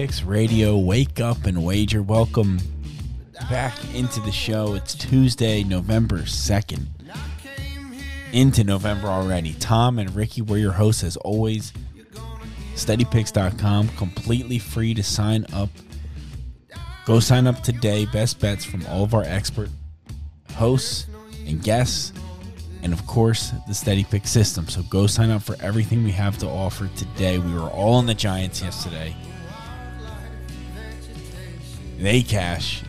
Picks Radio. Wake up and wager. Welcome back into the show. It's Tuesday, November 2nd. Into November already. Tom and Ricky were your hosts as always. SteadyPicks.com, completely free to sign up. Go sign up today. Best bets from all of our expert hosts and guests, and of course, the Steady Pick system. So go sign up for everything we have to offer today. We were all in the Giants yesterday they cash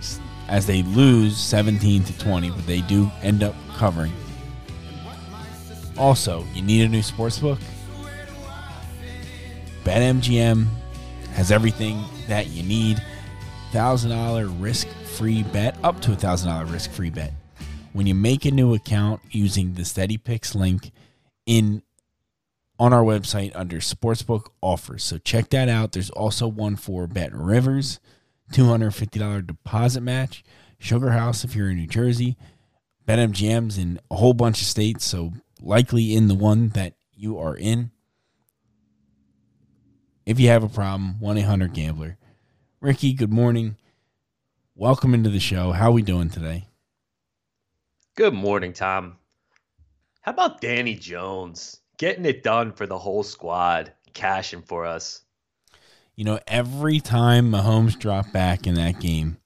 as they lose 17 to 20, but they do end up covering. Also, you need a new sports book? BetMGM has everything that you need. $1,000 risk free bet, up to a $1,000 risk free bet. When you make a new account using the Steady Picks link in on our website under sportsbook offers. So check that out. There's also one for Bet Rivers. $250 deposit match. Sugar House if you're in New Jersey. BetMGM's in a whole bunch of states, so likely in the one that you are in. If you have a problem, 1 800 Gambler. Ricky, good morning. Welcome into the show. How are we doing today? Good morning, Tom. How about Danny Jones getting it done for the whole squad, cashing for us? You know, every time Mahomes dropped back in that game,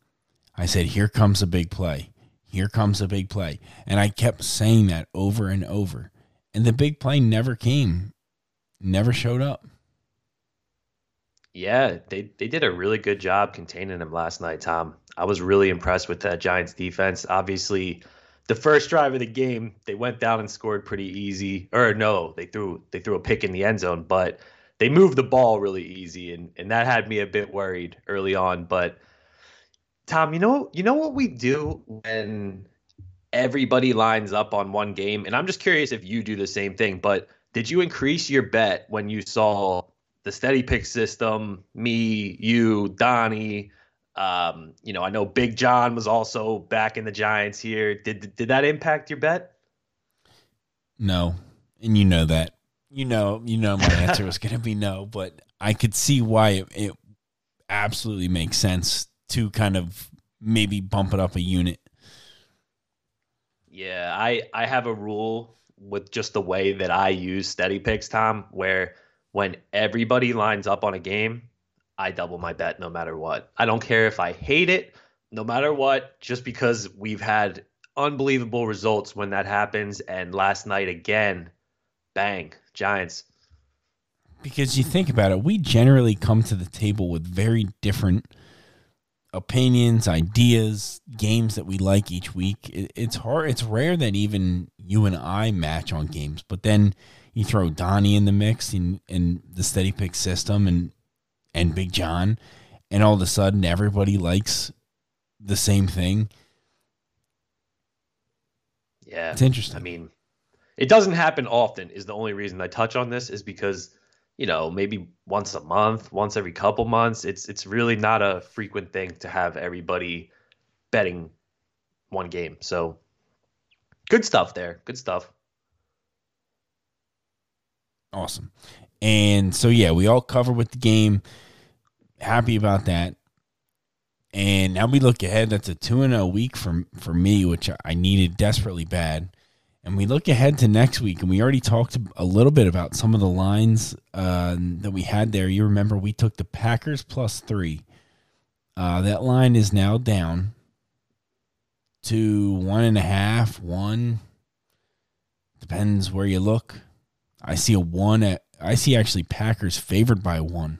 I said, Here comes a big play. Here comes a big play. And I kept saying that over and over. And the big play never came, never showed up. Yeah, they, they did a really good job containing him last night, Tom. I was really impressed with that Giants defense. Obviously, the first drive of the game, they went down and scored pretty easy. Or no, they threw they threw a pick in the end zone, but they moved the ball really easy, and and that had me a bit worried early on. But Tom, you know you know what we do when everybody lines up on one game, and I'm just curious if you do the same thing. But did you increase your bet when you saw the steady pick system? Me, you, Donnie. Um, you know, I know Big John was also back in the Giants here. Did did that impact your bet? No, and you know that you know, you know, my answer was going to be no, but I could see why it, it absolutely makes sense to kind of maybe bump it up a unit. Yeah, I I have a rule with just the way that I use steady picks, Tom, where when everybody lines up on a game, I double my bet no matter what. I don't care if I hate it, no matter what, just because we've had unbelievable results when that happens. And last night again, bang, Giants. Because you think about it, we generally come to the table with very different opinions, ideas, games that we like each week. it's hard. It's rare that even you and I match on games. But then you throw Donnie in the mix and in the steady pick system and and Big John, and all of a sudden everybody likes the same thing. Yeah, it's interesting. I mean, it doesn't happen often is the only reason I touch on this is because you know maybe once a month, once every couple months. It's it's really not a frequent thing to have everybody betting one game. So good stuff there. Good stuff. Awesome. And so yeah, we all cover with the game. Happy about that. And now we look ahead. That's a two and a week for for me, which I needed desperately bad. And we look ahead to next week, and we already talked a little bit about some of the lines uh, that we had there. You remember we took the Packers plus three Uh, that line is now down to one and a half, one. Depends where you look. I see a one at. I see actually Packers favored by one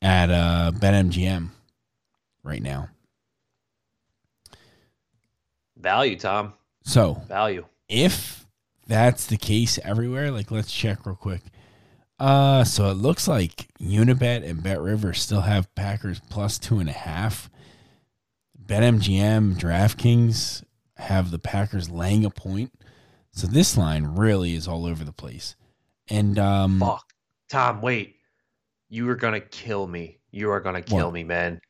at uh, BetMGM right now. Value, Tom. So Value. if that's the case everywhere, like let's check real quick. Uh, so it looks like Unibet and Bet River still have Packers plus two and a half. BetMGM, DraftKings have the Packers laying a point. So this line really is all over the place. And um, Fuck. Tom, wait. You are gonna kill me. You are gonna kill What? me, man.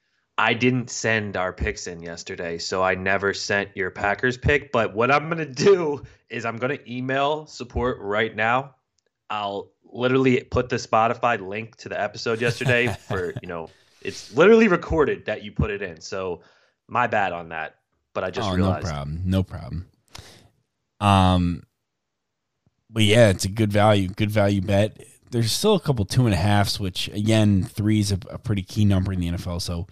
I didn't send our picks in yesterday, so I never sent your Packers pick. But what I'm gonna do is I'm gonna email support right now. I'll literally put the Spotify link to the episode yesterday for you know it's literally recorded that you put it in. So my bad on that. But I just oh, realized. no problem, no problem. Um, but yeah, it's a good value, good value bet. There's still a couple two and a halfs, which again, three is a, a pretty key number in the NFL. So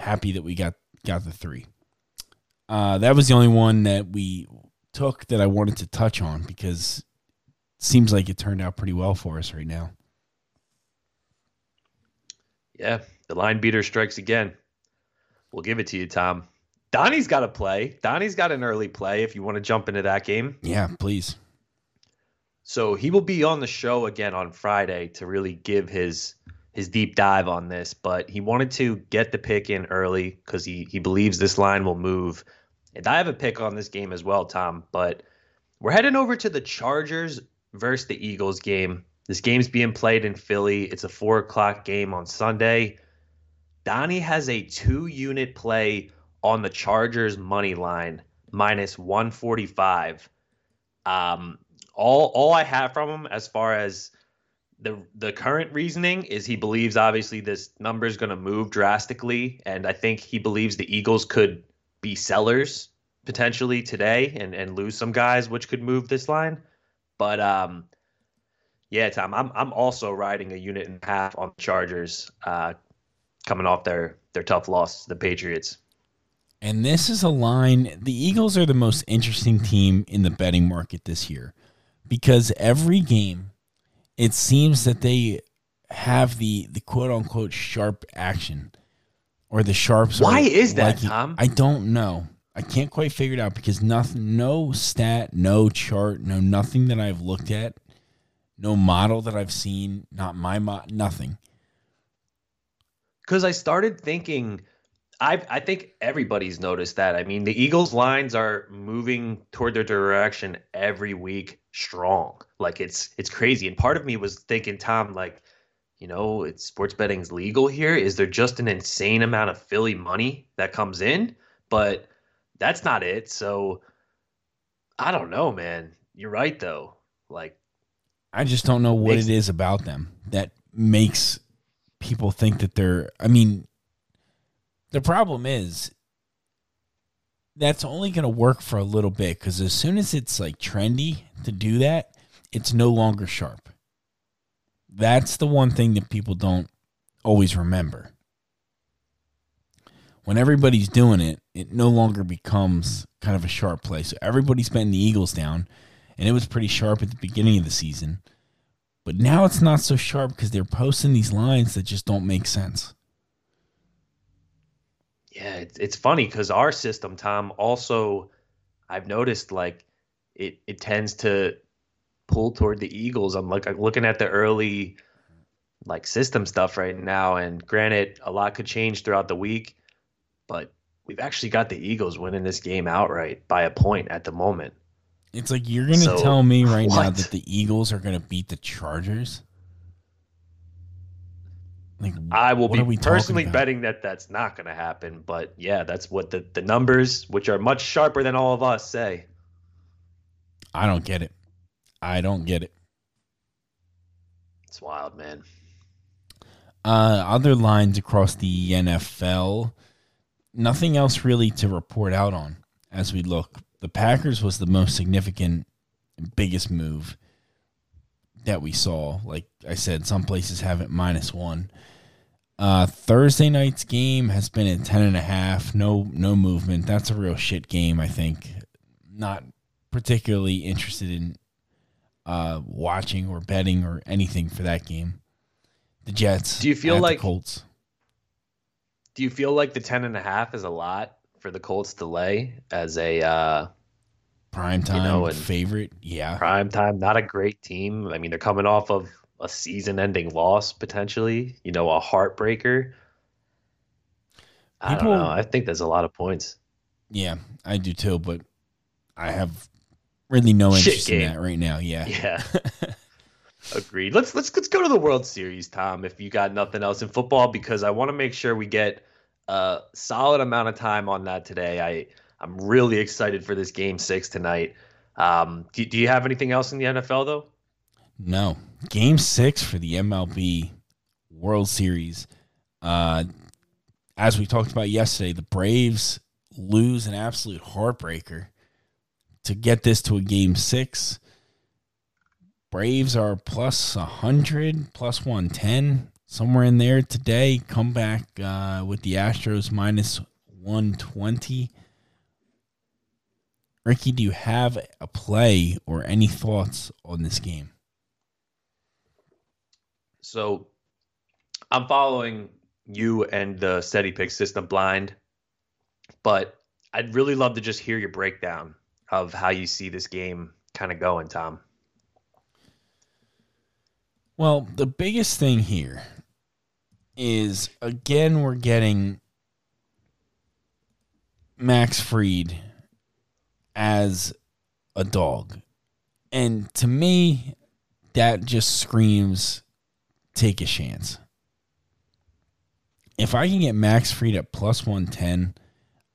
happy that we got got the three. Uh, that was the only one that we took that I wanted to touch on because it seems like it turned out pretty well for us right now. Yeah, the line beater strikes again. We'll give it to you, Tom. Donnie's got a play. Donnie's got an early play if you want to jump into that game. Yeah, please. So he will be on the show again on Friday to really give his his deep dive on this, but he wanted to get the pick in early because he he believes this line will move. And I have a pick on this game as well, Tom. But we're heading over to the Chargers versus the Eagles game. This game's being played in Philly. It's a four o'clock game on Sunday. Donnie has a two unit play on the Chargers money line minus 145. Um, all all I have from him as far as the the current reasoning is he believes obviously this number is going to move drastically, and I think he believes the Eagles could be sellers potentially today and and lose some guys, which could move this line. But um, yeah, Tom, I'm I'm also riding a unit and a half on the Chargers, uh, coming off their their tough loss to the Patriots. And this is a line. The Eagles are the most interesting team in the betting market this year because every game, it seems that they have the the quote unquote sharp action or the sharps. Why is that, Tom? I don't know. I can't quite figure it out because nothing, no stat, no chart, no nothing that I've looked at, no model that I've seen, not my mo- nothing. because I started thinking, I I think everybody's noticed that. I mean, the Eagles' lines are moving toward their direction every week, strong. Like it's it's crazy. And part of me was thinking, Tom, like, you know, it's sports betting's legal here. Is there just an insane amount of Philly money that comes in? But that's not it. So I don't know, man. You're right though. Like I just don't know what Makes- it is about them that makes people think that they're. I mean, the problem is that's only going to work for a little bit because as soon as it's like trendy to do that, it's no longer sharp. That's the one thing that people don't always remember. When everybody's doing it, it no longer becomes kind of a sharp play. So everybody's betting the Eagles down, and it was pretty sharp at the beginning of the season. But now it's not so sharp because they're posting these lines that just don't make sense. Yeah, it's it's funny because our system, Tom, also I've noticed like it it tends to pull toward the Eagles. I'm like I'm looking at the early like system stuff right now, and granted, a lot could change throughout the week, but we've actually got the Eagles winning this game outright by a point at the moment. It's like you're going to So, tell me right now that the Eagles are going to beat the Chargers? Like I will be are we talking personally betting that that's not going to happen, but yeah, that's what the the numbers, which are much sharper than all of us, say. I don't get it. I don't get it. It's wild, man. Uh, other lines across the NFL, nothing else really to report out on as we look. The Packers was the most significant, biggest move that we saw. Like I said, some places have it minus one. Uh, Thursday night's game has been at ten and a half. No, no movement. That's a real shit game. I think. Not particularly interested in uh, watching or betting or anything for that game. The Jets. Do you feel like- Colts? Do you feel like the ten and a half is a lot for the Colts to lay as a uh, Prime time know, and- favorite? Yeah. prime time? Not a great team. I mean, they're coming off of a season-ending loss potentially. You know, a heartbreaker. I don't know. I think there's a lot of points. Yeah, I do too, but I have really no Shit interest in that right now. Yeah. Yeah. Agreed. Let's let's let's go to the World Series, Tom. If you got nothing else in football, because I want to make sure we get a solid amount of time on that today. I I'm really excited for this Game Six tonight. Um, do, do you have anything else in the NFL though? No. Game six for the MLB World Series. Uh, as we talked about yesterday, the Braves lose an absolute heartbreaker to get this to a game six. Braves are plus 100, plus 110, somewhere in there today. Come back uh, with the Astros minus 120. Ricky, do you have a play or any thoughts on this game? So I'm following you and the steady pick system blind, but I'd really love to just hear your breakdown of how you see this game kind of going, Tom. Well, the biggest thing here is again we're getting Max Fried as a dog. And to me, that just screams take a chance. If I can get Max Fried at plus 110,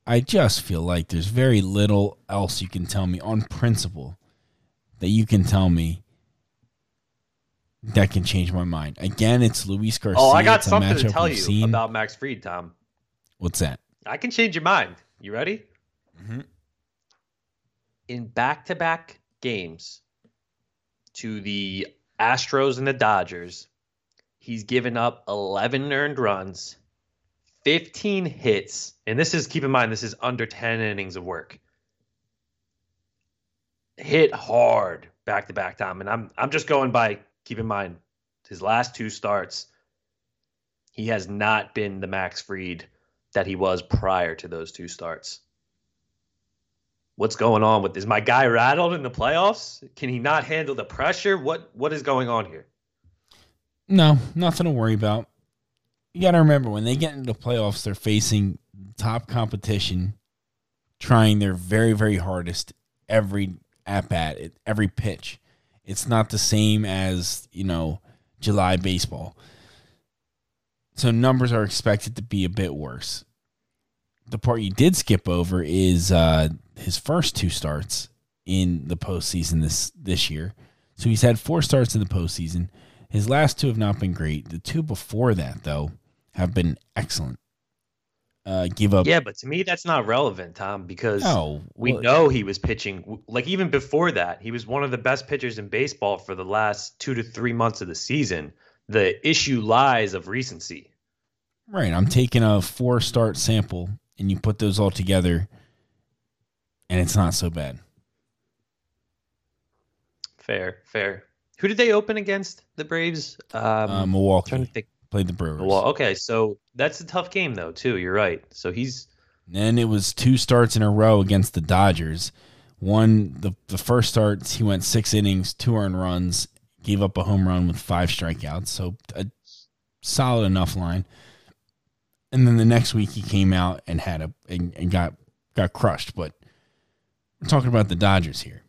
I just feel like there's very little else you can tell me on principle that you can tell me that can change my mind. Again, it's Luis Garcia. Oh, I got It's a something to matchup tell you seen. about Max Fried, Tom. What's that? I can change your mind. You ready? Mhm. In back to back games to the Astros and the Dodgers, he's given up 11 earned runs, 15 hits, and this is, keep in mind, this is under 10 innings of work. Hit hard back to back, Tom. And I'm, I'm just going by, keep in mind, his last two starts, he has not been the Max Fried that he was prior to those two starts. What's going on with is my guy rattled in the playoffs? Can he not handle the pressure? What what is going on here? No, nothing to worry about. You got to remember when they get into the playoffs, they're facing top competition, trying their very, very hardest every at bat, every pitch. It's not the same as, you know, July baseball. So numbers are expected to be a bit worse. The part you did skip over is uh, his first two starts in the postseason this this year. So he's had four starts in the postseason. His last two have not been great. The two before that, though, have been excellent. Uh, give up. Yeah, but to me that's not relevant, Tom, because No, we well- know he was pitching like even before that, he was one of the best pitchers in baseball for the last 2 to 3 months of the season. The issue lies of recency. Right. I'm taking a four start sample and you put those all together, and it's not so bad. Fair, fair. Who did they open against? The Braves? Um, Uh, Milwaukee. Played the Brewers. Well, okay, so that's a tough game though, too. You're right. So he's Then it was two starts in a row against the Dodgers. One, the, the first start, he went six innings, two earned runs, gave up a home run with five strikeouts. So a solid enough line. And then the next week he came out and had a and, and got got crushed. But we're talking about the Dodgers here.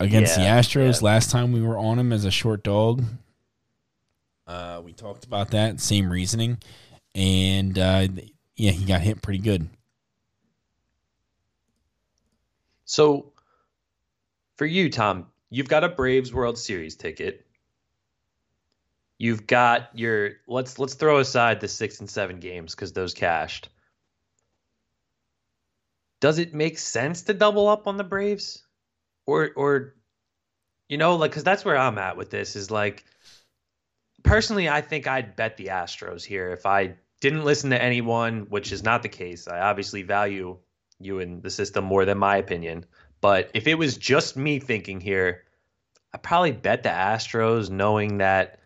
Against Yeah, the Astros, yeah. last time we were on him as a short dog. Uh, we talked about that, same reasoning. And uh, yeah, he got hit pretty good. So, for you, Tom, you've got a Braves World Series ticket. You've got your let's let's throw aside the six and seven games because those cashed. Does it make sense to double up on the Braves, or or you know like because that's where I'm at with this is like personally, I think I'd bet the Astros here if I didn't listen to anyone, which is not the case. I obviously value you and the system more than my opinion. But if it was just me thinking here, I probably bet the Astros, knowing that,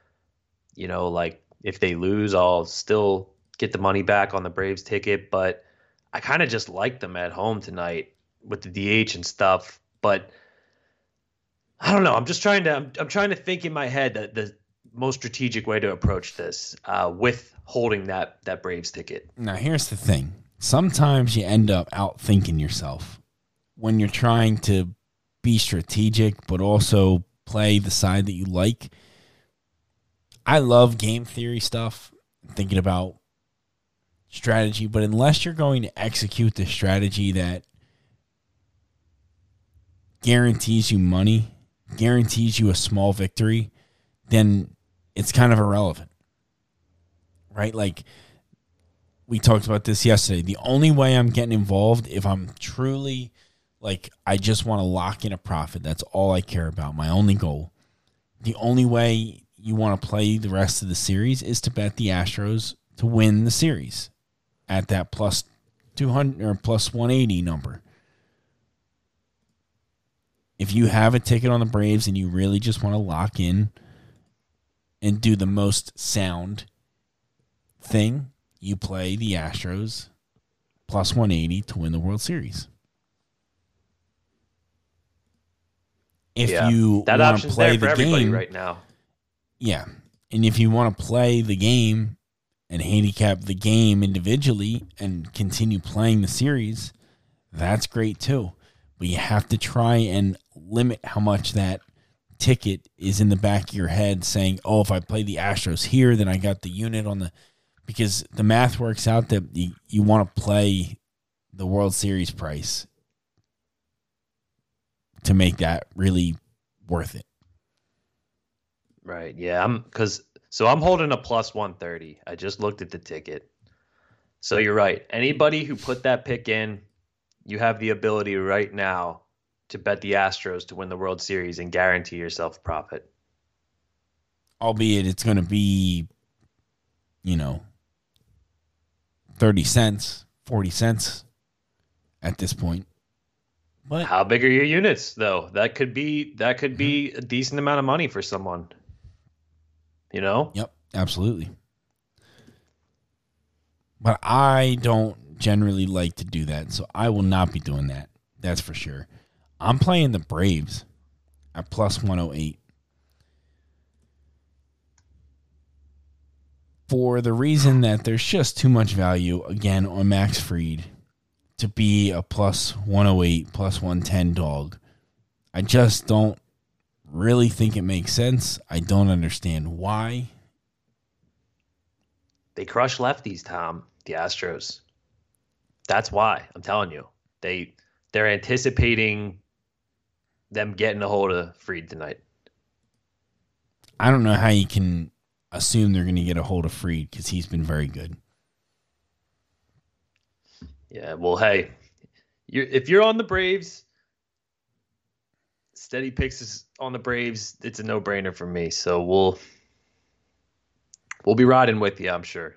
you know, like if they lose, I'll still get the money back on the Braves ticket. But I kind of just like them at home tonight with the DH and stuff. But I don't know. I'm just trying to. I'm, I'm trying to think in my head that the most strategic way to approach this uh, with holding that that Braves ticket. Now, here's the thing. Sometimes you end up outthinking yourself when you're trying to be strategic, but also play the side that you like. I love game theory stuff, thinking about strategy, but unless you're going to execute the strategy that guarantees you money, guarantees you a small victory, then it's kind of irrelevant. Right? Like we talked about this yesterday. The only way I'm getting involved if I'm truly like I just want to lock in a profit. That's all I care about. My only goal. The only way you want to play the rest of the series is to bet the Astros to win the series at that plus 200 or plus 180 number. If you have a ticket on the Braves and you really just want to lock in and do the most sound thing, you play the Astros plus 180 to win the World Series. If Yeah, you That want to play the game, right now. yeah. And if you want to play the game and handicap the game individually and continue playing the series, that's great too. But you have to try and limit how much that ticket is in the back of your head saying, oh, if I play the Astros here, then I got the unit on the. Because the math works out that you, you want to play the World Series price to make that really worth it. Right. Yeah. I'm because so I'm holding a plus 130. I just looked at the ticket. So you're right. Anybody who put that pick in, you have the ability right now to bet the Astros to win the World Series and guarantee yourself profit. albeit it's going to be, you know, 30 cents, 40 cents at this point. But How big are your units though? That could be that could be mm-hmm. a decent amount of money for someone. You know? yep, absolutely. But I don't generally like to do that, so I will not be doing that. That's for sure. I'm playing the Braves at plus 108. For the reason that there's just too much value again on Max Fried to be a plus 108, plus 110 dog. I just don't really think it makes sense. I don't understand why. They crush lefties, Tom, the Astros. That's why. I'm telling you. They they're anticipating them getting a hold of Fried tonight. I don't know how you can assume they're going to get a hold of Fried because he's been very good. Yeah, well, hey, you're, if you're on the Braves, steady picks is on the Braves. It's a no-brainer for me. So we'll we'll be riding with you, I'm sure.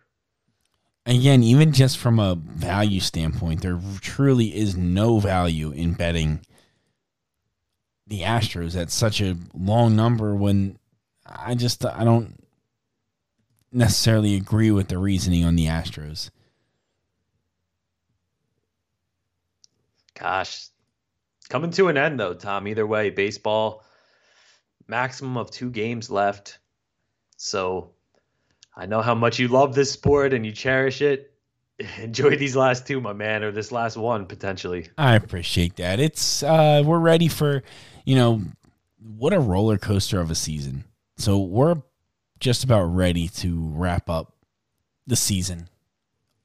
Again, even just from a value standpoint, there truly is no value in betting the Astros at such a long number when I just I don't necessarily agree with the reasoning on the Astros. Gosh, coming to an end though, Tom. Either way, baseball maximum of two games left. So I know how much you love this sport and you cherish it. Enjoy these last two, my man, or this last one potentially. I appreciate that. It's uh we're ready for, you know, what a roller coaster of a season. So we're just about ready to wrap up the season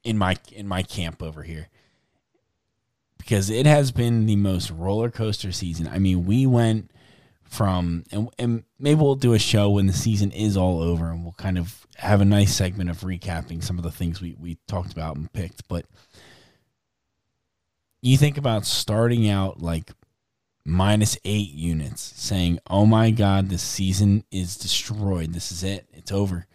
in my in my camp over here. Because it has been the most roller coaster season. I mean, we went from and, and maybe we'll do a show when the season is all over and we'll kind of have a nice segment of recapping some of the things we, we talked about and picked. But you think about starting out like minus eight units, saying, "Oh my God, this season is destroyed. This is it. It's over.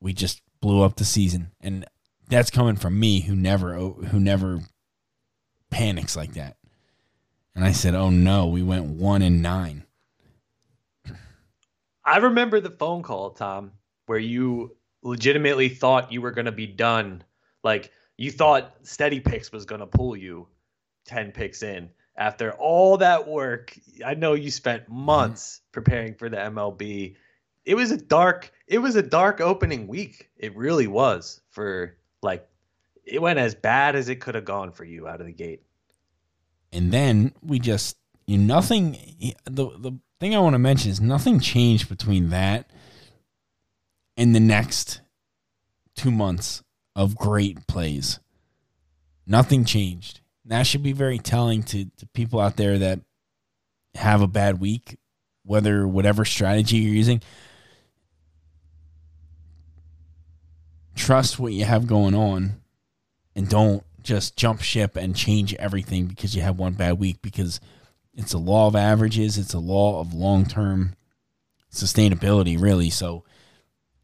We just blew up the season." And that's coming from me, who never, oh, who never panics like that. And I said, "Oh no, we went one and nine. I remember the phone call, Tom, where you legitimately thought you were going to be done. Like you thought Steady Picks was going to pull you 10 picks in after all that work. I know you spent mm-hmm. months preparing for the MLB. It was a dark it was a dark opening week. It really was for like it went as bad as it could have gone for you out of the gate. And then we just you nothing the the thing I want to mention is nothing changed between that and the next two months of great plays. Nothing changed. That should be very telling to, to people out there that have a bad week, whether whatever strategy you're using. Trust what you have going on and don't just jump ship and change everything because you have one bad week because – it's a law of averages. It's a law of long term sustainability, really. So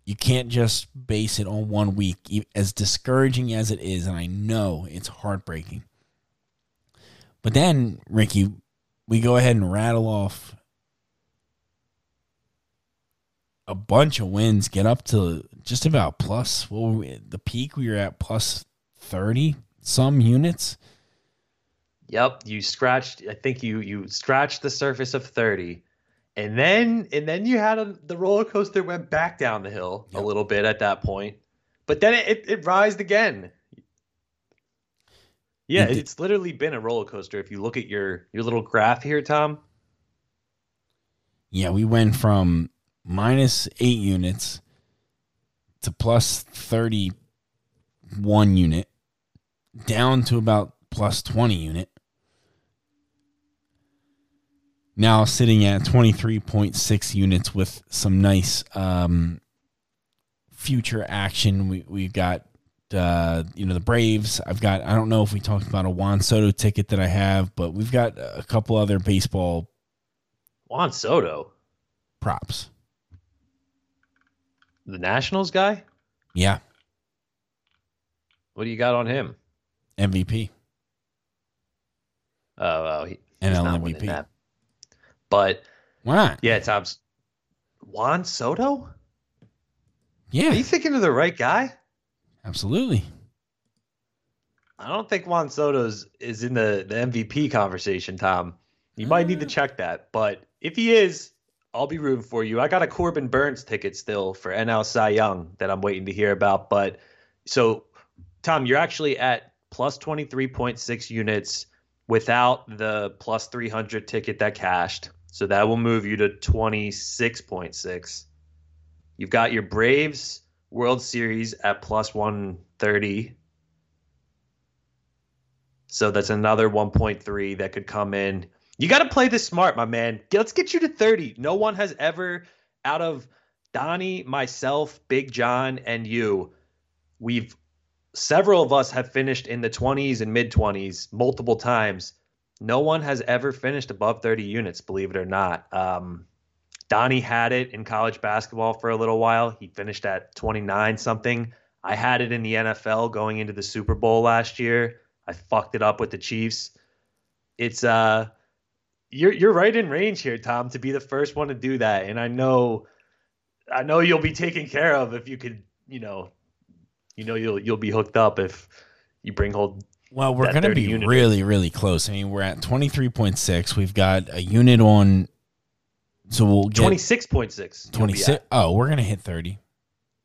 you can't just base it on one week, as discouraging as it is. And I know it's heartbreaking. But then, Ricky, we go ahead and rattle off a bunch of wins, get up to just about plus. Well, the peak we were at plus 30 some units. Yep, you scratched. I think you you scratched the surface of thirty, and then and then you had a, the roller coaster went back down the hill yep. a little bit at that point, but then it it, it rised again. Yeah, it's literally been a roller coaster. If you look at your your little graph here, Tom. Yeah, we went from minus eight units to plus thirty one unit, down to about plus twenty unit now sitting at 23.6 units with some nice um, future action. We we've got uh, you know the Braves. I've got I don't know if we talked about a Juan Soto ticket that I have, but we've got a couple other baseball Juan Soto props. The Nationals guy? Yeah. What do you got on him? MVP. Oh, oh he, NL MVP. But why not? Yeah, Tom's Juan Soto. Yeah, are you thinking of the right guy? Absolutely. I don't think Juan Soto's is in the, the MVP conversation, Tom. You might need to uh. check that. But if he is, I'll be rooting for you. I got a Corbin Burnes ticket still for NL Cy Young that I'm waiting to hear about. But so, Tom, you're actually at plus 23.6 units without the plus 300 ticket that cashed. So that will move you to 26.6. You've got your Braves World Series at plus 130. So that's another 1.3 that could come in. You got to play this smart, my man. Let's get you to 30. No one has ever, out of Donnie, myself, Big John, and you, we've several of us have finished in the 20s and mid 20s multiple times. No one has ever finished above 30 units, believe it or not. Um, Donnie had it in college basketball for a little while. He finished at 29 something. I had it in the NFL going into the Super Bowl last year. I fucked it up with the Chiefs. It's uh you're you're right in range here, Tom, to be the first one to do that. And I know I know you'll be taken care of if you could, you know, you know you'll you'll be hooked up if you bring hold well, we're going to be really, really close. I mean, we're at 23.6. We've got a unit on. So we'll get 26.6. 26. Oh, we're going to hit 30.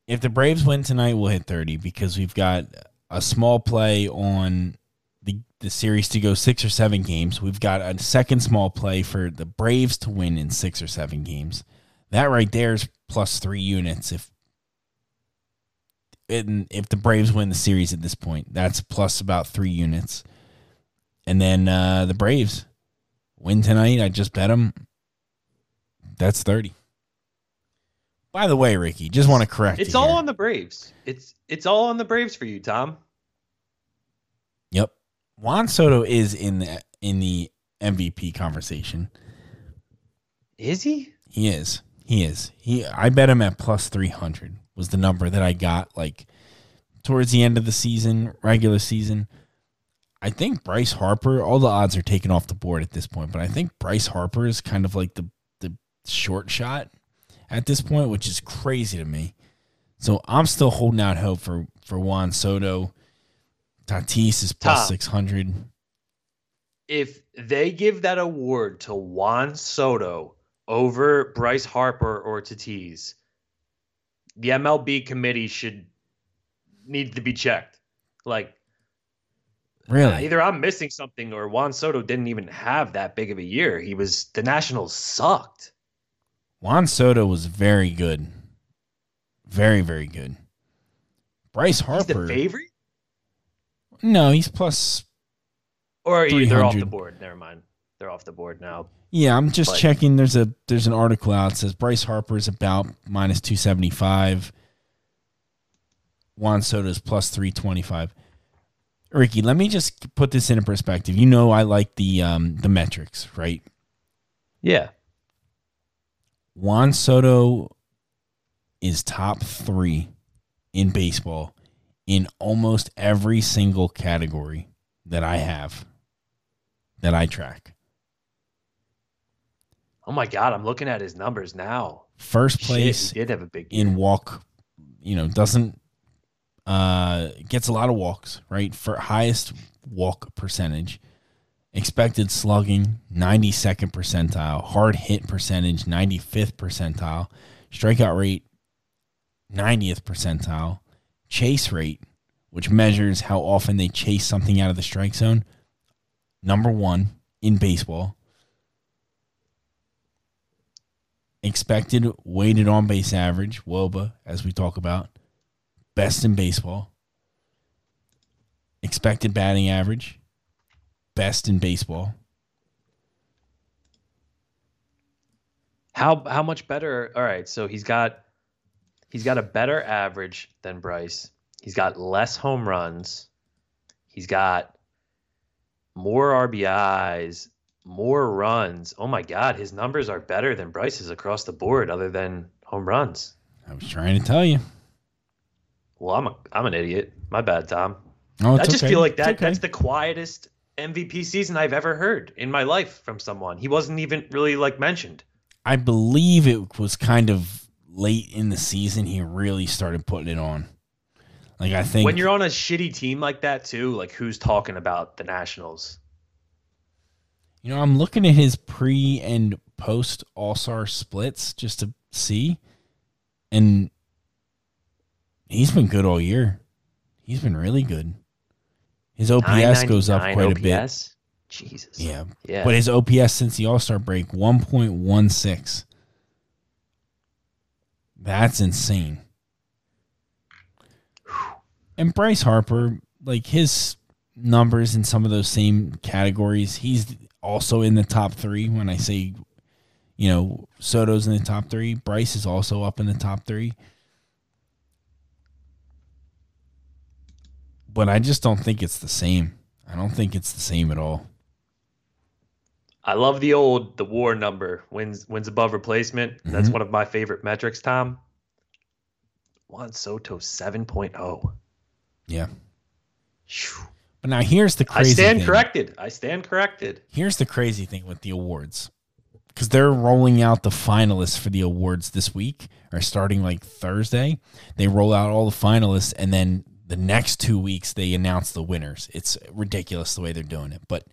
If the Braves win tonight, we'll hit 30 because we've got a small play on the, the series to go six or seven games. We've got a second small play for the Braves to win in six or seven games. That right there is plus three units if and if the Braves win the series at this point, that's plus about three units. And then uh, the Braves win tonight. I just bet them. That's thirty. By the way, Ricky, just want to correct. It's all here. on the Braves. It's it's all on the Braves for you, Tom. Yep, Juan Soto is in the in the MVP conversation. Is he? He is. He is. He. I bet him at plus three hundred was the number that I got like towards the end of the season, regular season. I think Bryce Harper. All the odds are taken off the board at this point, but I think Bryce Harper is kind of like the short shot at this point, which is crazy to me. So I'm still holding out hope for for Juan Soto. Tatis is six hundred. If they give that award to Juan Soto over Bryce Harper or Tatis, the MLB committee should need to be checked. Like Really? Uh, either I'm missing something or Juan Soto didn't even have that big of a year. He was the Nationals sucked. Juan Soto was very good. Very, very good. Bryce He's Harper. the favorite? No, he's plus. Or they're off the board. Never mind. They're off the board now. Yeah, I'm just But- checking. There's a there's an article out that says Bryce Harper is about minus two seventy five. Juan Soto is plus three twenty five. Ricky, let me just put this into perspective. You know I like the um the metrics, right? Yeah. Juan Soto is top three in baseball in almost every single category that I have that I track. Oh my God, I'm looking at his numbers now. First Shit, place he did have a big year. in walk, you know, doesn't uh gets a lot of walks, right? For highest walk percentage. Expected slugging, 92nd percentile. Hard hit percentage, 95th percentile. Strikeout rate, 90th percentile. Chase rate, which measures how often they chase something out of the strike zone, number one in baseball. Expected weighted on base average, WOBA, as we talk about, best in baseball. Expected batting average, best in baseball. How how much better? All right, so he's got he's got a better average than Bryce. He's got less home runs. He's got more RBIs, more runs. Oh my God, his numbers are better than Bryce's across the board, other than home runs. I was trying to tell you. Well, I'm a I'm an idiot. My bad, Tom. Oh, I just okay. feel like that okay. that's the quietest MVP season I've ever heard in my life from someone. He wasn't even really like mentioned. I believe it was kind of late in the season. He really started putting it on. Like I think When you're on a shitty team like that too, like who's talking about the Nationals? You know, I'm looking at his pre and post All Star splits just to see, and he's been good all year. He's been really good. His OPS goes up 999 quite a bit. OPS? Jesus. Yeah, Yeah. but his OPS since the All Star break 1.16. That's insane. And Bryce Harper, like his numbers in some of those same categories, he's also in the top three. When I say, you know, Soto's in the top three, Bryce is also up in the top three. But I just don't think it's the same. I don't think it's the same at all. I love the old the war number wins wins above replacement. That's Mhm. one of my favorite metrics, Tom. Juan Soto 7.0. Yeah. Phew. But now here's the crazy I stand thing. corrected. I stand corrected. Here's the crazy thing with the awards. Because they're rolling out the finalists for the awards this week, or starting like Thursday. They roll out all the finalists, and then the next two weeks they announce the winners. It's ridiculous the way they're doing it. But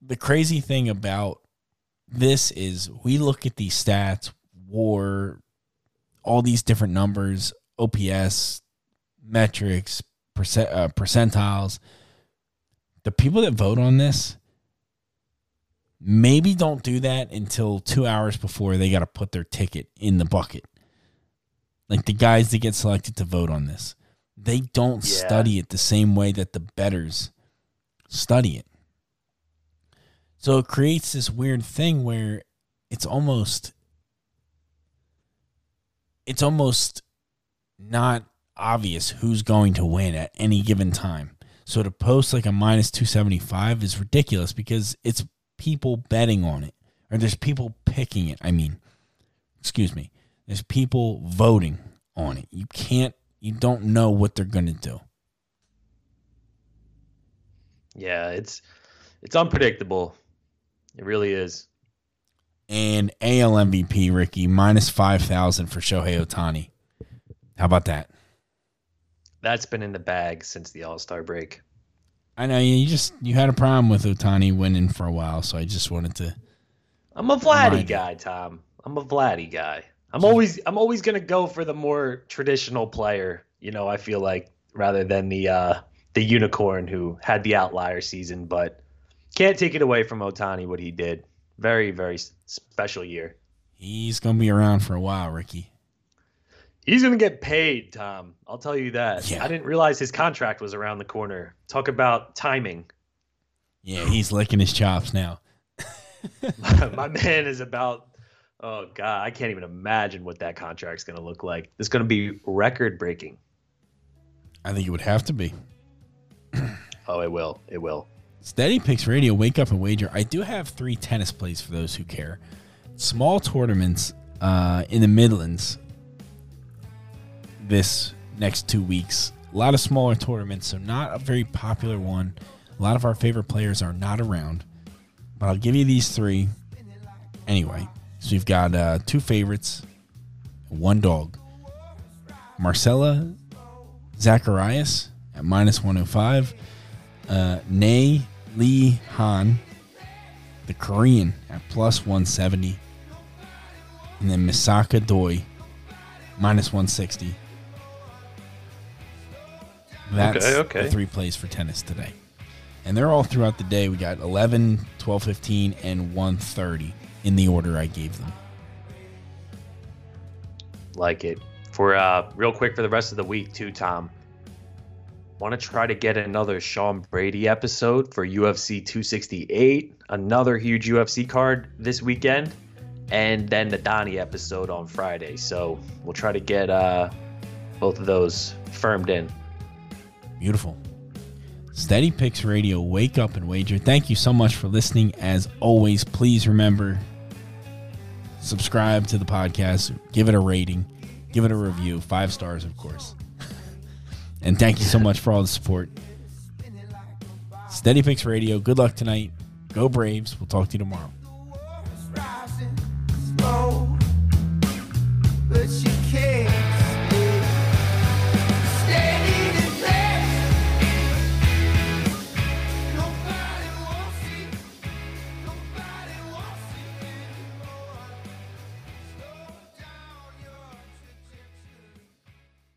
the crazy thing about this is we look at these stats, war, all these different numbers, OPS, metrics, percent, uh, percentiles. The people that vote on this maybe don't do that until two hours before they got to put their ticket in the bucket. Like the guys that get selected to vote on this, they don't Yeah. study it the same way that the betters study it. So it creates this weird thing where it's almost it's almost not obvious who's going to win at any given time. So to post like a minus 275 is ridiculous because it's people betting on it, or there's people picking it. I mean, excuse me, there's people voting on it. You can't, you don't know what they're going to do. Yeah, it's it's unpredictable. It really is. And AL MVP Ricky minus five thousand for Shohei Ohtani. How about that? That's been in the bag since the All Star break. I know you just you had a problem with Ohtani winning for a while, so I just wanted to. I'm a Vladdy guy, Tom. I'm a Vladdy guy. I'm always I'm always gonna go for the more traditional player. You know, I feel like rather than the uh, the unicorn who had the outlier season, but can't take it away from Ohtani what he did. Very very special year. He's gonna be around for a while, Ricky. He's gonna get paid, Tom. I'll tell you that. Yeah. I didn't realize his contract was around the corner. Talk about timing. Yeah, he's licking his chops now. my man is about oh god i can't even imagine what that contract's going to look like. It's going to be record breaking i think it would have to be. Oh it will. It will. Steady picks radio wake up and wager. I do have three tennis plays for those who care. Small tournaments uh, in the midlands this next two weeks. A lot of smaller tournaments so not a very popular one. A lot of our favorite players are not around but I'll give you these three. Anyway. So we've got uh, two favorites, one dog. Marcela Zacarías at minus 105. Uh, Nay Lee Han, the Korean, at plus 170. And then Misaki Doi, minus 160. That's okay, okay. the three plays for tennis today and they're all throughout the day. We got 11, 12, 15, and 130 in the order I gave them. Like it. For uh, real quick for the rest of the week too, Tom. Want to try to get another Sean Brady episode for UFC 268, another huge UFC card this weekend, and then the Donnie episode on Friday. So we'll try to get uh, both of those firmed in. Beautiful. Steady Picks Radio, wake up and wager. Thank you so much for listening. As always, please remember subscribe to the podcast, give it a rating, give it a review, five stars, of course. and thank you so much for all the support. Steady Picks Radio, good luck tonight. Go Braves. We'll talk to you tomorrow.